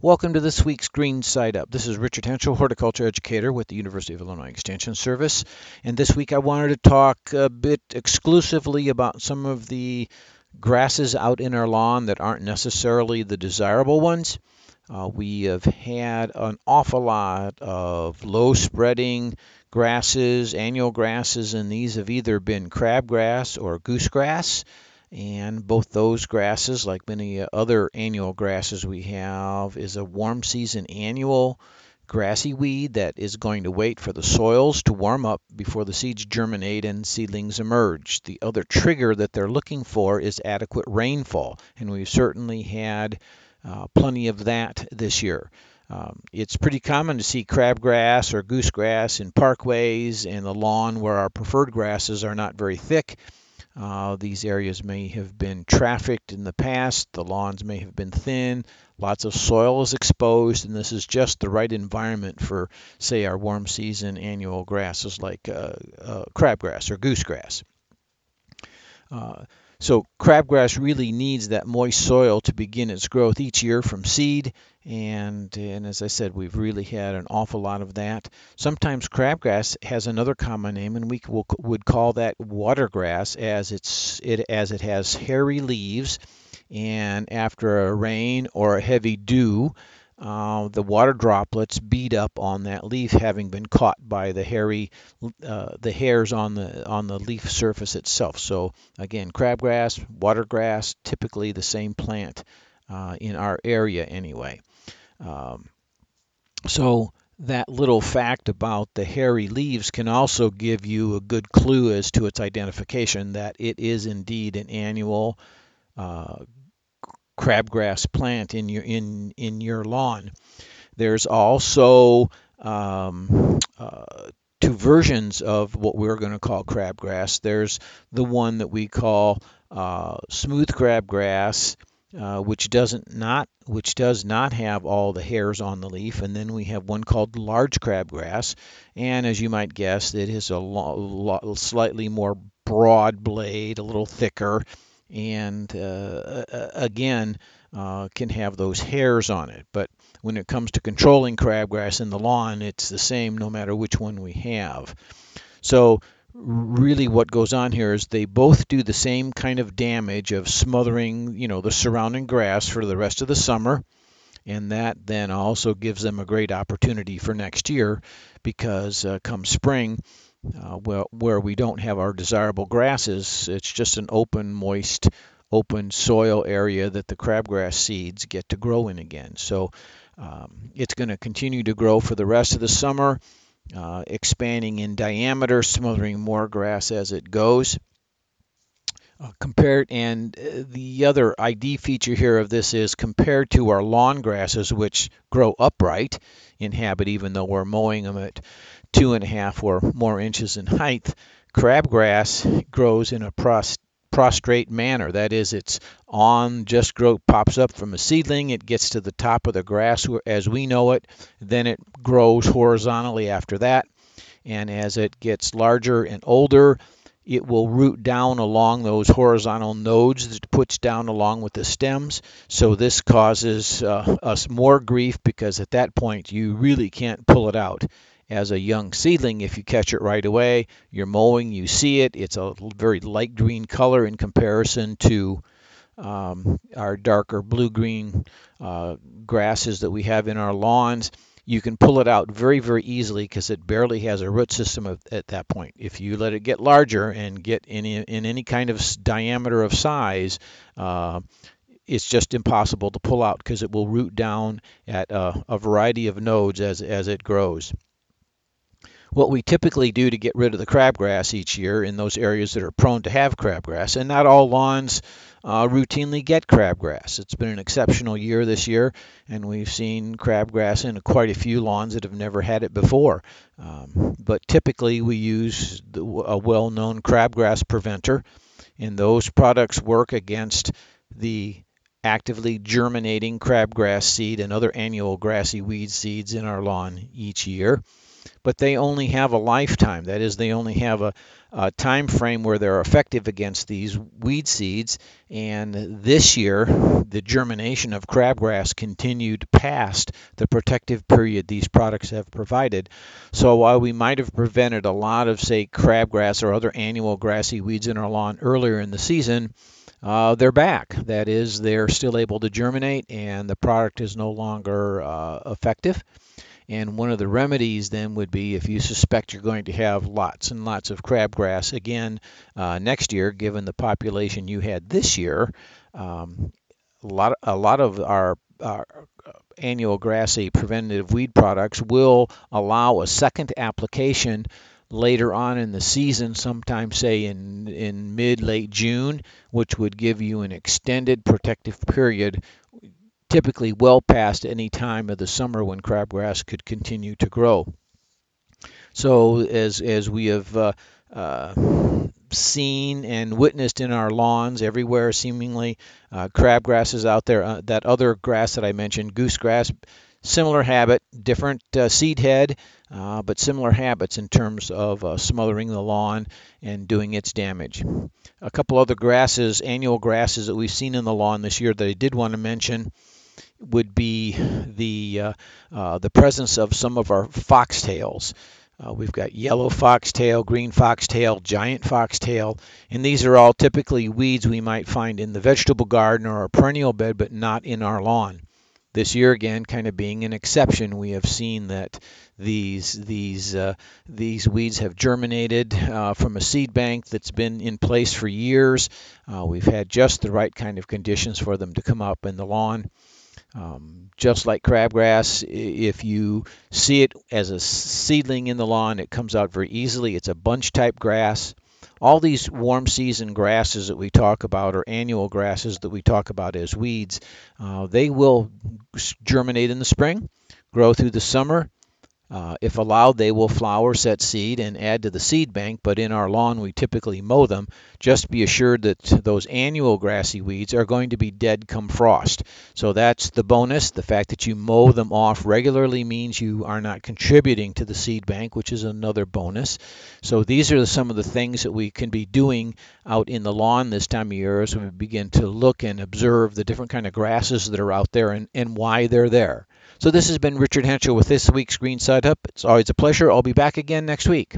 Welcome to this week's Green Side Up. This is Richard Hentschel, horticulture educator with the University of Illinois Extension Service. And this week I wanted to talk a bit exclusively about some of the grasses out in our lawn that aren't necessarily the desirable ones. Uh, we have had an awful lot of low spreading grasses, annual grasses, and these have either been crabgrass or goosegrass and both those grasses, like many other annual grasses we have, is a warm season annual grassy weed that is going to wait for the soils to warm up before the seeds germinate and seedlings emerge. The other trigger that they're looking for is adequate rainfall, and we've certainly had uh, plenty of that this year. Um, it's pretty common to see crabgrass or goosegrass in parkways and the lawn where our preferred grasses are not very thick uh, these areas may have been trafficked in the past, the lawns may have been thin, lots of soil is exposed, and this is just the right environment for, say, our warm season annual grasses like uh, uh, crabgrass or goosegrass. So crabgrass really needs that moist soil to begin its growth each year from seed, and and as I said, we've really had an awful lot of that. Sometimes crabgrass has another common name, and we will, would call that watergrass, as it's it as it has hairy leaves, and after a rain or a heavy dew, uh, the water droplets beat up on that leaf, having been caught by the hairy, uh, the hairs on the on the leaf surface itself. So again, crabgrass, watergrass, typically the same plant uh, in our area anyway. Um, so that little fact about the hairy leaves can also give you a good clue as to its identification that it is indeed an annual uh, crabgrass plant in your in in your lawn. There's also um, uh, two versions of what we're going to call crabgrass. There's the one that we call uh, smooth crabgrass, uh, which doesn't not which does not have all the hairs on the leaf, and then we have one called large crabgrass, and as you might guess, it is a lo- lo- slightly more broad blade, a little thicker, and uh, again uh, can have those hairs on it. But when it comes to controlling crabgrass in the lawn, it's the same no matter which one we have. So really what goes on here is they both do the same kind of damage of smothering, you know, the surrounding grass for the rest of the summer. And that then also gives them a great opportunity for next year because uh, come spring, uh, where, where we don't have our desirable grasses, it's just an open, moist, open soil area that the crabgrass seeds get to grow in again. So um, it's going to continue to grow for the rest of the summer, uh, expanding in diameter, smothering more grass as it goes. Uh, compared and uh, the other ID feature here of this is compared to our lawn grasses, which grow upright in habit, even though we're mowing them at two and a half or more inches in height. Crabgrass grows in a pros- prostrate manner. That is, it's on, just grow, pops up from a seedling, it gets to the top of the grass as we know it, then it grows horizontally after that. And as it gets larger and older, it will root down along those horizontal nodes that it puts down along with the stems. So this causes uh, us more grief because at that point you really can't pull it out as a young seedling if you catch it right away. You're mowing, you see it. It's a very light green color in comparison to um, our darker blue green uh, grasses that we have in our lawns. You can pull it out very, very easily because it barely has a root system of, at that point. If you let it get larger and get in, in any kind of diameter of size, uh, it's just impossible to pull out because it will root down at a variety of nodes as, as it grows what we typically do to get rid of the crabgrass each year in those areas that are prone to have crabgrass. And not all lawns uh, routinely get crabgrass. It's been an exceptional year this year, and we've seen crabgrass in quite a few lawns that have never had it before. Um, but typically, we use the, a well known crabgrass preventer, and those products work against the actively germinating crabgrass seed and other annual grassy weed seeds in our lawn each year. But they only have a lifetime. That is, they only have a, a time frame where they're effective against these weed seeds. And this year, the germination of crabgrass continued past the protective period these products have provided. So while we might have prevented a lot of, say, crabgrass or other annual grassy weeds in our lawn earlier in the season, uh, they're back. That is, they're still able to germinate and the product is no longer uh, effective. And one of the remedies then would be if you suspect you're going to have lots and lots of crabgrass again uh, next year, given the population you had this year, um, a lot a lot of our, our annual grassy preventative weed products will allow a second application later on in the season, sometime say in in mid late June, which would give you an extended protective period typically well past any time of the summer when crabgrass could continue to grow. So as as we have uh, uh, seen and witnessed in our lawns everywhere, seemingly uh, crabgrass is out there. Uh, that other grass that I mentioned, goosegrass, similar habit, different uh, seed head, uh, but similar habits in terms of smothering the lawn and doing its damage. A couple other grasses, annual grasses that we've seen in the lawn this year that I did want to mention would be the uh, uh, the presence of some of our foxtails. Uh, we've got yellow foxtail, green foxtail, giant foxtail, and these are all typically weeds we might find in the vegetable garden or a perennial bed, but not in our lawn. This year again, kind of being an exception, we have seen that these these uh, these weeds have germinated uh, from a seed bank that's been in place for years. Uh, we've had just the right kind of conditions for them to come up in the lawn. Um, just like crabgrass, if you see it as a seedling in the lawn, it comes out very easily. It's a bunch type grass. All these warm season grasses that we talk about, or annual grasses that we talk about as weeds, uh, they will germinate in the spring, grow through the summer, uh, if allowed, they will flower, set seed, and add to the seed bank, but in our lawn we typically mow them. Just be assured that those annual grassy weeds are going to be dead come frost. So that's the bonus. The fact that you mow them off regularly means you are not contributing to the seed bank, which is another bonus. So these are some of the things that we can be doing out in the lawn this time of year as we begin to look and observe the different kind of grasses that are out there and, and why they're there. So this has been Richard Hentschel with this week's Green Side Up. It's always a pleasure. I'll be back again next week.